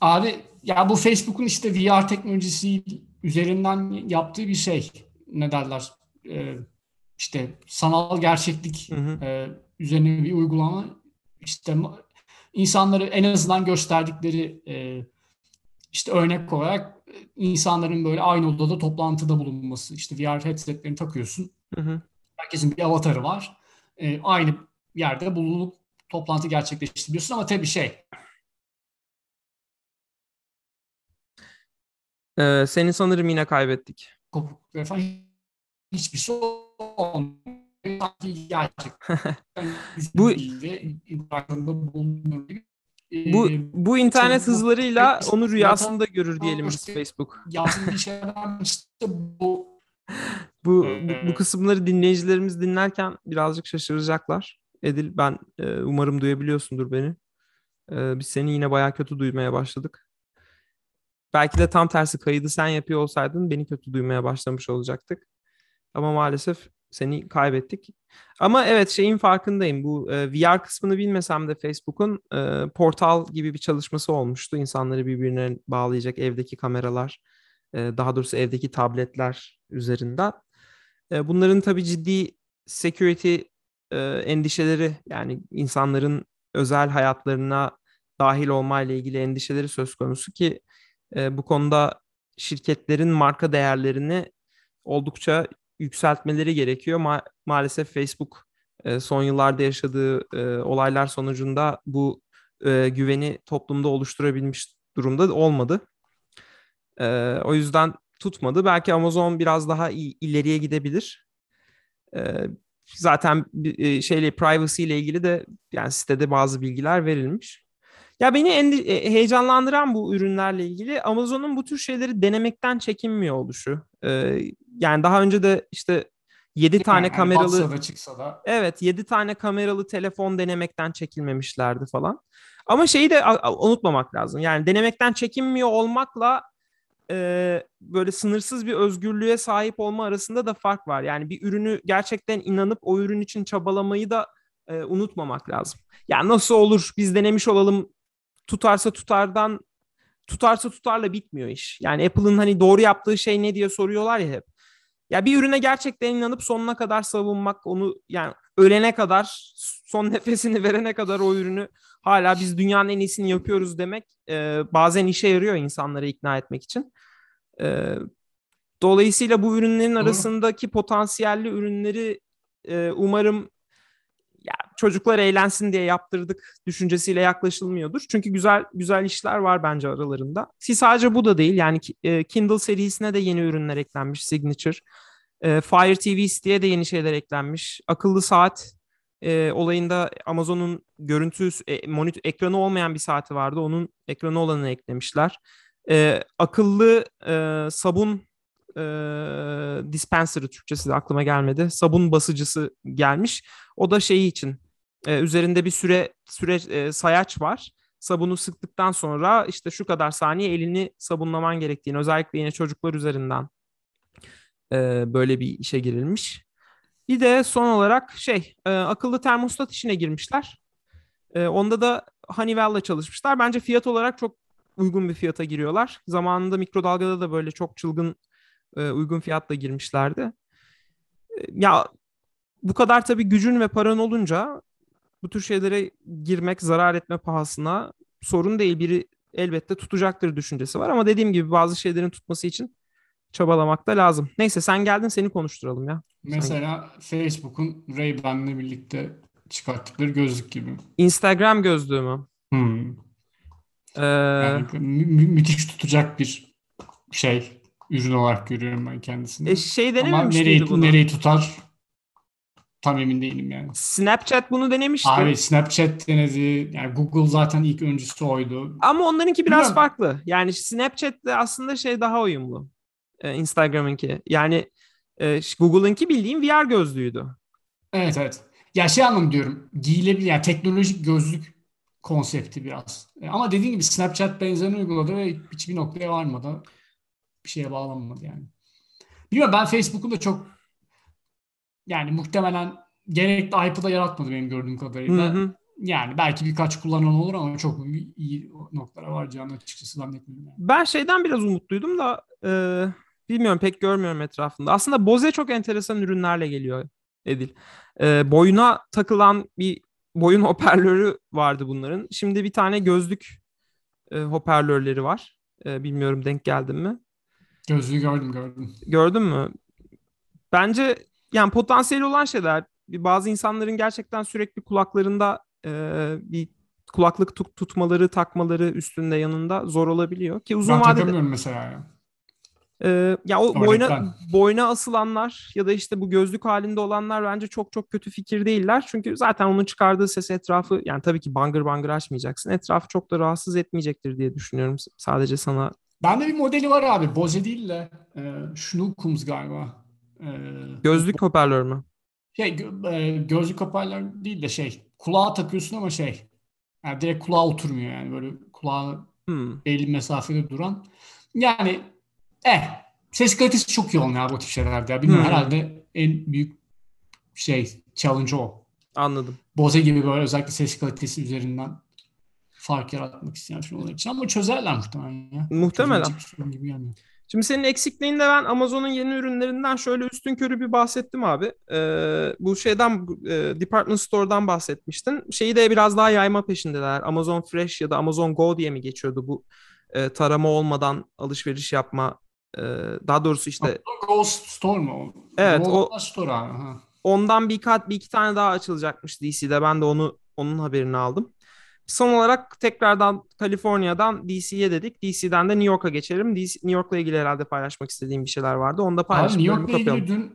S2: Abi ya bu Facebook'un işte VR teknolojisi üzerinden yaptığı bir şey. Ne derler? Ee, işte sanal gerçeklik hı hı. E, üzerine bir uygulama. İşte insanları en azından gösterdikleri e, işte örnek olarak insanların böyle aynı odada toplantıda bulunması. İşte VR headsetlerini takıyorsun. Hı hı. Herkesin bir avatarı var. E, aynı yerde bulunup toplantı gerçekleştiriyorsun ama tabii şey
S1: Ee, seni sanırım yine kaybettik.
S2: Hiçbir şey olmuyor.
S1: bu bu bu internet hızlarıyla onu rüyasında görür diyelim biz Facebook. bu bu, bu kısımları dinleyicilerimiz dinlerken birazcık şaşıracaklar. Edil ben e, umarım duyabiliyorsundur beni. E, biz seni yine bayağı kötü duymaya başladık. Belki de tam tersi kaydı sen yapıyor olsaydın beni kötü duymaya başlamış olacaktık. Ama maalesef seni kaybettik. Ama evet şeyin farkındayım. Bu e, VR kısmını bilmesem de Facebook'un e, portal gibi bir çalışması olmuştu. İnsanları birbirine bağlayacak evdeki kameralar, e, daha doğrusu evdeki tabletler üzerinden. E, bunların tabii ciddi security e, endişeleri yani insanların özel hayatlarına dahil olmayla ilgili endişeleri söz konusu ki e, bu konuda şirketlerin marka değerlerini oldukça yükseltmeleri gerekiyor. Ma- maalesef Facebook e, son yıllarda yaşadığı e, olaylar sonucunda bu e, güveni toplumda oluşturabilmiş durumda olmadı. E, o yüzden tutmadı. Belki Amazon biraz daha ileriye gidebilir. E, zaten e, şeyle privacy ile ilgili de yani sitede bazı bilgiler verilmiş. Ya beni endi- e, heyecanlandıran bu ürünlerle ilgili Amazon'un bu tür şeyleri denemekten çekinmiyor oluşu. Ee, yani daha önce de işte 7 tane yani kameralı
S2: da çıksa da.
S1: Evet, 7 tane kameralı telefon denemekten çekilmemişlerdi falan. Ama şeyi de unutmamak lazım. Yani denemekten çekinmiyor olmakla e, böyle sınırsız bir özgürlüğe sahip olma arasında da fark var. Yani bir ürünü gerçekten inanıp o ürün için çabalamayı da e, unutmamak lazım. Yani nasıl olur biz denemiş olalım tutarsa tutardan tutarsa tutarla bitmiyor iş. Yani Apple'ın hani doğru yaptığı şey ne diye soruyorlar ya hep. Ya bir ürüne gerçekten inanıp sonuna kadar savunmak, onu yani ölene kadar, son nefesini verene kadar o ürünü hala biz dünyanın en iyisini yapıyoruz demek e, bazen işe yarıyor insanları ikna etmek için. E, dolayısıyla bu ürünlerin arasındaki potansiyelli ürünleri e, umarım ya çocuklar eğlensin diye yaptırdık düşüncesiyle yaklaşılmıyordur. Çünkü güzel güzel işler var bence aralarında. Sadece bu da değil. Yani e, Kindle serisine de yeni ürünler eklenmiş Signature. E, Fire TV Stick'e de yeni şeyler eklenmiş. Akıllı saat e, olayında Amazon'un görüntü monitör ekranı olmayan bir saati vardı. Onun ekranı olanını eklemişler. Akıllı sabun e, dispenser'ı Türkçesi de aklıma gelmedi. Sabun basıcısı gelmiş. O da şeyi için e, üzerinde bir süre süre e, sayaç var. Sabunu sıktıktan sonra işte şu kadar saniye elini sabunlaman gerektiğini özellikle yine çocuklar üzerinden e, böyle bir işe girilmiş. Bir de son olarak şey e, akıllı termostat işine girmişler. E, onda da Honeywell'la çalışmışlar. Bence fiyat olarak çok uygun bir fiyata giriyorlar. Zamanında mikrodalgada da böyle çok çılgın e, uygun fiyatla girmişlerdi. E, ya bu kadar tabii gücün ve paran olunca bu tür şeylere girmek zarar etme pahasına sorun değil. Biri elbette tutacaktır düşüncesi var ama dediğim gibi bazı şeylerin tutması için çabalamak da lazım. Neyse sen geldin seni konuşturalım ya.
S2: Mesela. Facebook'un Ray-Ban'le birlikte çıkarttıkları gözlük gibi.
S1: Instagram gözlüğü mü?
S2: Hmm. Ee... Yani mü- müthiş tutacak bir şey ürün olarak görüyorum ben kendisini.
S1: E şey denememiş Ama
S2: nereyi, bunu? nereyi tutar tam emin değilim yani.
S1: Snapchat bunu denemişti.
S2: Abi Snapchat denedi. Yani Google zaten ilk öncüsü oydu.
S1: Ama onlarınki biraz Bilmiyorum. farklı. Yani Snapchat'te aslında şey daha uyumlu. Ee, Instagram'ınki. Yani e, Google'ınki bildiğim VR gözlüğüydü.
S2: Evet evet. Ya şey anlamı diyorum. Giyilebilir yani teknolojik gözlük konsepti biraz. E, ama dediğim gibi Snapchat benzerini uyguladı ve hiçbir noktaya varmadı bir şeye bağlanmadı yani. Bilmiyorum ben Facebook'un da çok yani muhtemelen gerekli hype'ı da yaratmadı benim gördüğüm kadarıyla. Hı hı. Yani belki birkaç kullanan olur ama çok iyi noktalara varacağını açıkçası zannetmiyorum. Yani.
S1: Ben şeyden biraz umutluydum da e, bilmiyorum pek görmüyorum etrafında. Aslında Bose çok enteresan ürünlerle geliyor Edil. E, boyuna takılan bir boyun hoparlörü vardı bunların. Şimdi bir tane gözlük e, hoparlörleri var. E, bilmiyorum denk geldin mi?
S2: Gözlüğü gördüm gördüm.
S1: Gördün mü? Bence yani potansiyeli olan şeyler. Bazı insanların gerçekten sürekli kulaklarında e, bir kulaklık tut, tutmaları, takmaları üstünde yanında zor olabiliyor ki uzun
S2: ben
S1: vadede.
S2: takamıyorum mesela ya.
S1: E, ya o boyna boyna asılanlar ya da işte bu gözlük halinde olanlar bence çok çok kötü fikir değiller. Çünkü zaten onun çıkardığı ses etrafı yani tabii ki bangır bangır açmayacaksın. Etrafı çok da rahatsız etmeyecektir diye düşünüyorum. Sadece sana
S2: Bende bir modeli var abi. Bose değil de e, Schnuckums galiba.
S1: E, gözlük hoparlör mü?
S2: Şey e, gözlük hoparlör değil de şey kulağa takıyorsun ama şey yani direkt kulağa oturmuyor yani böyle kulağa hmm. belli mesafede duran. Yani eh ses kalitesi çok iyi olmuyor bu tip şeylerde ya. Bilmiyorum hmm. herhalde en büyük şey challenge o.
S1: Anladım.
S2: Bose gibi böyle özellikle ses kalitesi üzerinden fark yaratmak isteyen firmalar için ama çözerler muhtemelen ya.
S1: Muhtemelen. Gibi Şimdi senin eksikliğinde ben Amazon'un yeni ürünlerinden şöyle üstün körü bir bahsettim abi. Ee, bu şeyden e, Department Store'dan bahsetmiştin. Şeyi de biraz daha yayma peşindeler. Amazon Fresh ya da Amazon Go diye mi geçiyordu bu e, tarama olmadan alışveriş yapma e, daha doğrusu işte
S2: Go Store mu?
S1: Evet,
S2: Go o Store abi. Ha.
S1: Ondan bir kat bir iki tane daha açılacakmış DC'de. Ben de onu onun haberini aldım. Son olarak tekrardan Kaliforniya'dan DC'ye dedik. DC'den de New York'a geçelim. DC, New York'la ilgili herhalde paylaşmak istediğim bir şeyler vardı. Onu da paylaşalım.
S2: New York'la ilgili dün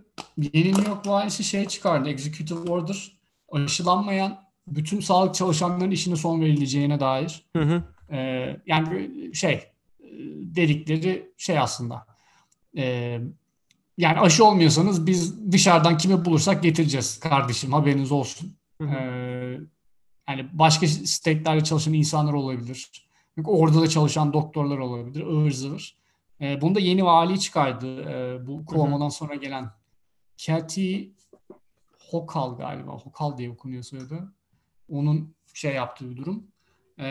S2: yeni New York valisi şey çıkardı. Executive Order aşılanmayan bütün sağlık çalışanlarının işine son verileceğine dair. Hı hı. Ee, yani şey dedikleri şey aslında. Ee, yani aşı olmuyorsanız biz dışarıdan kimi bulursak getireceğiz kardeşim haberiniz olsun. Hı hı. Ee, yani başka state'lerde çalışan insanlar olabilir. Orada da çalışan doktorlar olabilir. ıvır zıvır. E, bunu da yeni vali çıkardı. E, bu Cuomo'dan sonra gelen Kathy Hochul galiba. Hochul diye okunuyor soyadı. Onun şey yaptığı bir durum. E,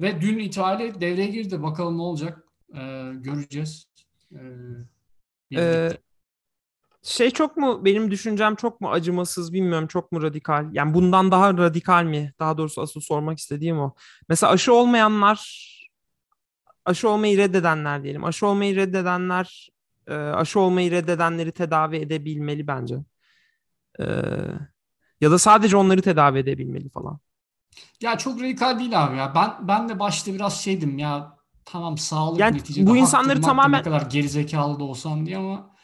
S2: ve dün itibariyle devreye girdi. Bakalım ne olacak. E, göreceğiz. E,
S1: ee, şey çok mu benim düşüncem çok mu acımasız bilmiyorum çok mu radikal? Yani bundan daha radikal mi? Daha doğrusu asıl sormak istediğim o. Mesela aşı olmayanlar aşı olmayı reddedenler diyelim. Aşı olmayı reddedenler e, aşı olmayı reddedenleri tedavi edebilmeli bence. E, ya da sadece onları tedavi edebilmeli falan.
S2: Ya çok radikal değil abi ya. Ben ben de başta biraz şeydim ya tamam sağlık
S1: yani neticede bu insanları tamamen
S2: ne kadar gerizekalı da olsam diye ama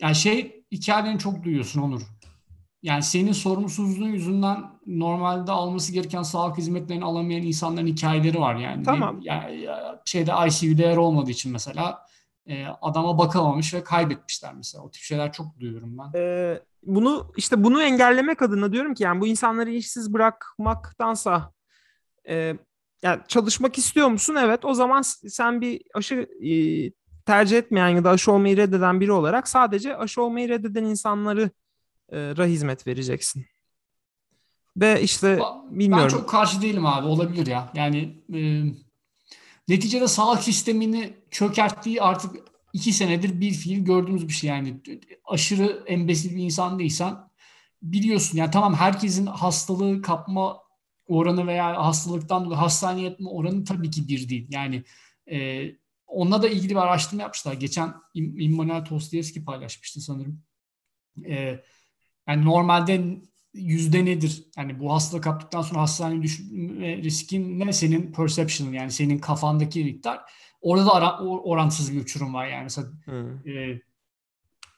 S2: yani şey hikayelerini çok duyuyorsun Onur. Yani senin sorumsuzluğun yüzünden normalde alması gereken sağlık hizmetlerini alamayan insanların hikayeleri var yani.
S1: Tamam.
S2: Yani şeyde ICU'da yer olmadığı için mesela e, adama bakamamış ve kaybetmişler mesela. O tip şeyler çok duyuyorum ben.
S1: Ee, bunu işte bunu engellemek adına diyorum ki yani bu insanları işsiz bırakmaktansa e, yani çalışmak istiyor musun? Evet. O zaman sen bir aşı e, tercih etmeyen ya da aşı olmayı reddeden biri olarak sadece aşı olmayı reddeden insanları e, hizmet vereceksin. Ve işte bilmiyorum.
S2: Ben çok karşı değilim abi. Olabilir ya. Yani e, neticede sağlık sistemini çökerttiği artık iki senedir bir fiil gördüğümüz bir şey. Yani aşırı embesil bir insan değilsen biliyorsun. Yani tamam herkesin hastalığı kapma oranı veya hastalıktan dolayı hastaneye yatma oranı tabii ki bir değil. Yani e, onunla da ilgili bir araştırma yapmışlar. Geçen Immanuel Tostievski paylaşmıştı sanırım. Ee, yani normalde yüzde nedir? Yani bu hastalık kaptıktan sonra hastaneye düşme riskin ne? Senin perception yani senin kafandaki miktar. Orada da ara, orantısız bir uçurum var yani. Mesela, hmm. e,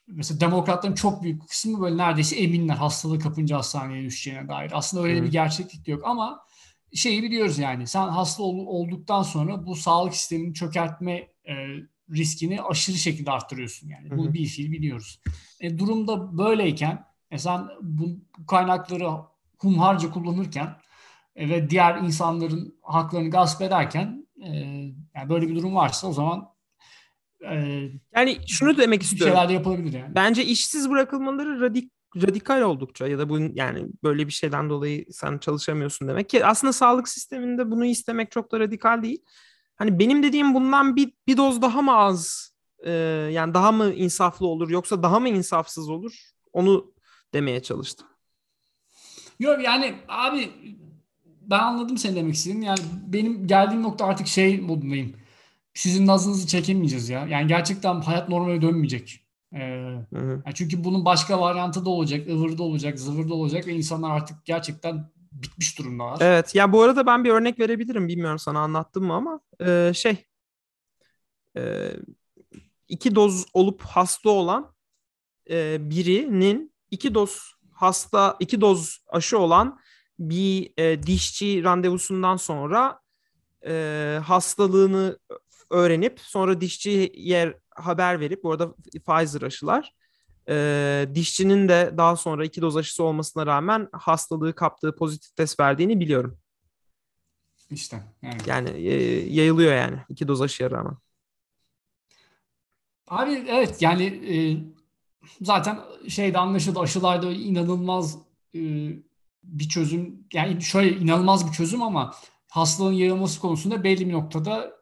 S2: mesela demokratların çok büyük kısmı böyle neredeyse eminler hastalığı kapınca hastaneye düşeceğine dair. Aslında öyle hmm. bir gerçeklik de yok ama şeyi biliyoruz yani sen hasta ol, olduktan sonra bu sağlık sistemini çökertme e, riskini aşırı şekilde arttırıyorsun yani. Bunu bir fiil biliyoruz. E, durumda böyleyken e, sen bu, bu kaynakları humharca kullanırken e, ve diğer insanların haklarını gasp ederken e, yani böyle bir durum varsa o zaman
S1: e, yani şunu demek istiyorum.
S2: Şeyler de yapılabilir yani.
S1: Bence işsiz bırakılmaları radik radikal oldukça ya da bu yani böyle bir şeyden dolayı sen çalışamıyorsun demek ki aslında sağlık sisteminde bunu istemek çok da radikal değil. Hani benim dediğim bundan bir, bir doz daha mı az e, yani daha mı insaflı olur yoksa daha mı insafsız olur onu demeye çalıştım.
S2: Yok yani abi ben anladım seni demek istediğin. Yani benim geldiğim nokta artık şey modundayım. Sizin nazınızı çekemeyeceğiz ya. Yani gerçekten hayat normale dönmeyecek. Ee, Yani çünkü bunun başka varyantı da olacak, ıvırda olacak, zıvırda olacak ve insanlar artık gerçekten bitmiş durumdalar.
S1: Evet. Ya bu arada ben bir örnek verebilirim. Bilmiyorum sana anlattım mı ama e, şey e, iki doz olup hasta olan e, birinin iki doz hasta iki doz aşı olan bir e, dişçi randevusundan sonra e, hastalığını öğrenip sonra dişçi yer haber verip bu arada Pfizer aşılar e, dişçinin de daha sonra iki doz aşısı olmasına rağmen hastalığı kaptığı pozitif test verdiğini biliyorum.
S2: İşte. Yani,
S1: yani e, yayılıyor yani iki doz aşıya rağmen.
S2: Abi evet yani e, zaten şeyde anlaşıldı aşılarda inanılmaz e, bir çözüm yani şöyle inanılmaz bir çözüm ama hastalığın yayılması konusunda belli bir noktada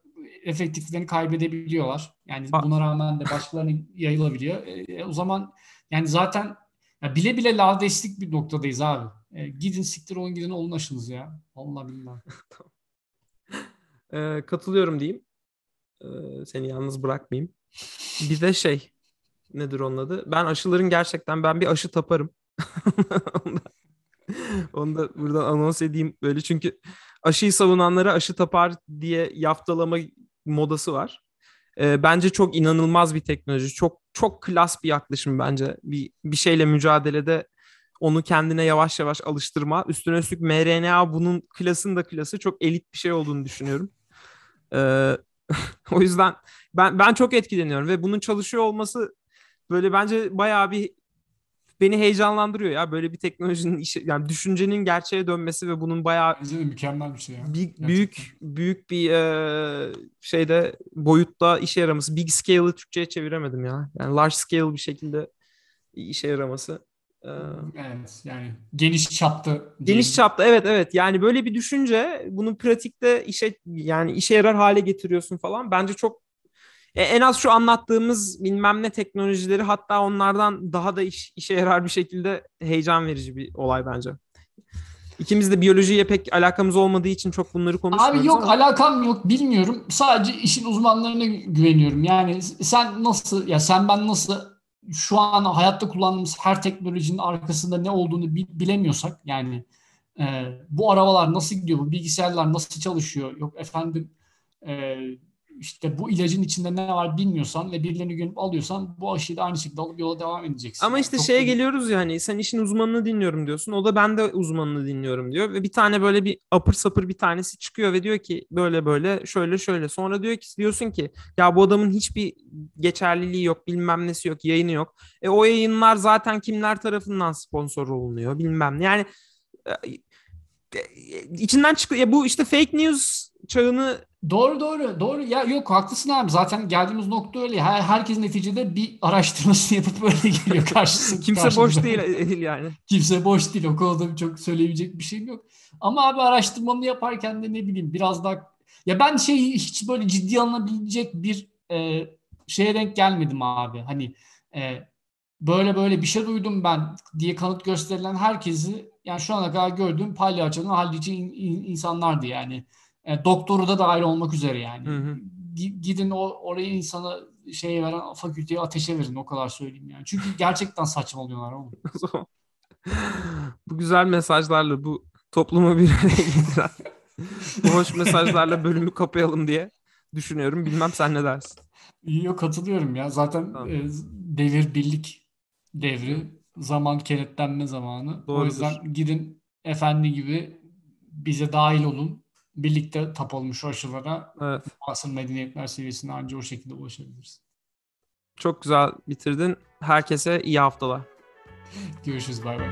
S2: efektiflerini kaybedebiliyorlar. Yani buna rağmen de başkalarına yayılabiliyor. E, e, o zaman yani zaten ya bile bile ladeslik bir noktadayız abi. E, gidin siktir olun gidin olun aşınız ya. Allah billah.
S1: e, katılıyorum diyeyim. E, seni yalnız bırakmayayım. Bir de şey nedir onun adı? Ben aşıların gerçekten ben bir aşı taparım. Onu da buradan anons edeyim böyle çünkü aşıyı savunanlara aşı tapar diye yaftalama modası var. E, bence çok inanılmaz bir teknoloji. Çok çok klas bir yaklaşım bence. Bir, bir şeyle mücadelede onu kendine yavaş yavaş alıştırma. Üstüne üstlük mRNA bunun klasın da klası çok elit bir şey olduğunu düşünüyorum. Ee, o yüzden ben ben çok etkileniyorum ve bunun çalışıyor olması böyle bence bayağı bir beni heyecanlandırıyor ya böyle bir teknolojinin işi yani düşüncenin gerçeğe dönmesi ve bunun bayağı
S2: Bence mükemmel bir şey ya.
S1: Bir, büyük büyük bir e, şeyde boyutta işe yaraması. Big scale'ı Türkçe'ye çeviremedim ya. Yani large scale bir şekilde işe yaraması.
S2: Evet yani geniş çapta.
S1: Geniş çapta evet evet yani böyle bir düşünce bunu pratikte işe yani işe yarar hale getiriyorsun falan. Bence çok e, en az şu anlattığımız bilmem ne teknolojileri hatta onlardan daha da iş, işe yarar bir şekilde heyecan verici bir olay bence. İkimiz de biyolojiye pek alakamız olmadığı için çok bunları konuşmuyoruz.
S2: Abi yok ama. alakam yok bilmiyorum. Sadece işin uzmanlarına güveniyorum. Yani sen nasıl ya sen ben nasıl şu an hayatta kullandığımız her teknolojinin arkasında ne olduğunu bilemiyorsak yani e, bu arabalar nasıl gidiyor, bu bilgisayarlar nasıl çalışıyor, yok efendim e, işte bu ilacın içinde ne var bilmiyorsan ve birilerini görüp alıyorsan bu aşıyı da aynı şekilde alıp yola devam edeceksin.
S1: Ama işte Çok şeye da... geliyoruz ya hani sen işin uzmanını dinliyorum diyorsun. O da ben de uzmanını dinliyorum diyor. Ve bir tane böyle bir apır sapır bir tanesi çıkıyor ve diyor ki böyle böyle şöyle şöyle. Sonra diyor ki diyorsun ki ya bu adamın hiçbir geçerliliği yok bilmem nesi yok yayını yok. E o yayınlar zaten kimler tarafından sponsor olunuyor bilmem ne. Yani e, e, içinden çıkıyor. Ya bu işte fake news çağını
S2: Doğru doğru doğru ya yok haklısın abi zaten geldiğimiz nokta öyle her, herkes neticede bir araştırmasını yapıp böyle geliyor karşısında.
S1: Kimse
S2: karşısında.
S1: boş değil yani.
S2: Kimse boş değil o konuda çok söyleyebilecek bir şeyim yok. Ama abi araştırmamı yaparken de ne bileyim biraz daha ya ben şey hiç böyle ciddi alınabilecek bir e, şeye denk gelmedim abi. Hani e, böyle böyle bir şey duydum ben diye kanıt gösterilen herkesi yani şu ana kadar gördüğüm palyaçonun hallici in, in, insanlardı yani. E, doktoru da dahil olmak üzere yani. Hı hı. Gidin o oraya insana şey veren fakülteye ateşe verin o kadar söyleyeyim yani. Çünkü gerçekten saçmalıyorlar oğlum.
S1: bu güzel mesajlarla bu toplumu bir getiren bu hoş mesajlarla bölümü kapayalım diye düşünüyorum. Bilmem sen ne dersin?
S2: Yok katılıyorum ya. Zaten tamam. e, devir birlik devri, zaman kenetlenme zamanı. Doğrudur. O yüzden gidin efendi gibi bize dahil olun birlikte tap olmuş aşılara evet. asıl medeniyetler seviyesine anca o şekilde ulaşabiliriz.
S1: Çok güzel bitirdin. Herkese iyi haftalar.
S2: Görüşürüz. Bay bay.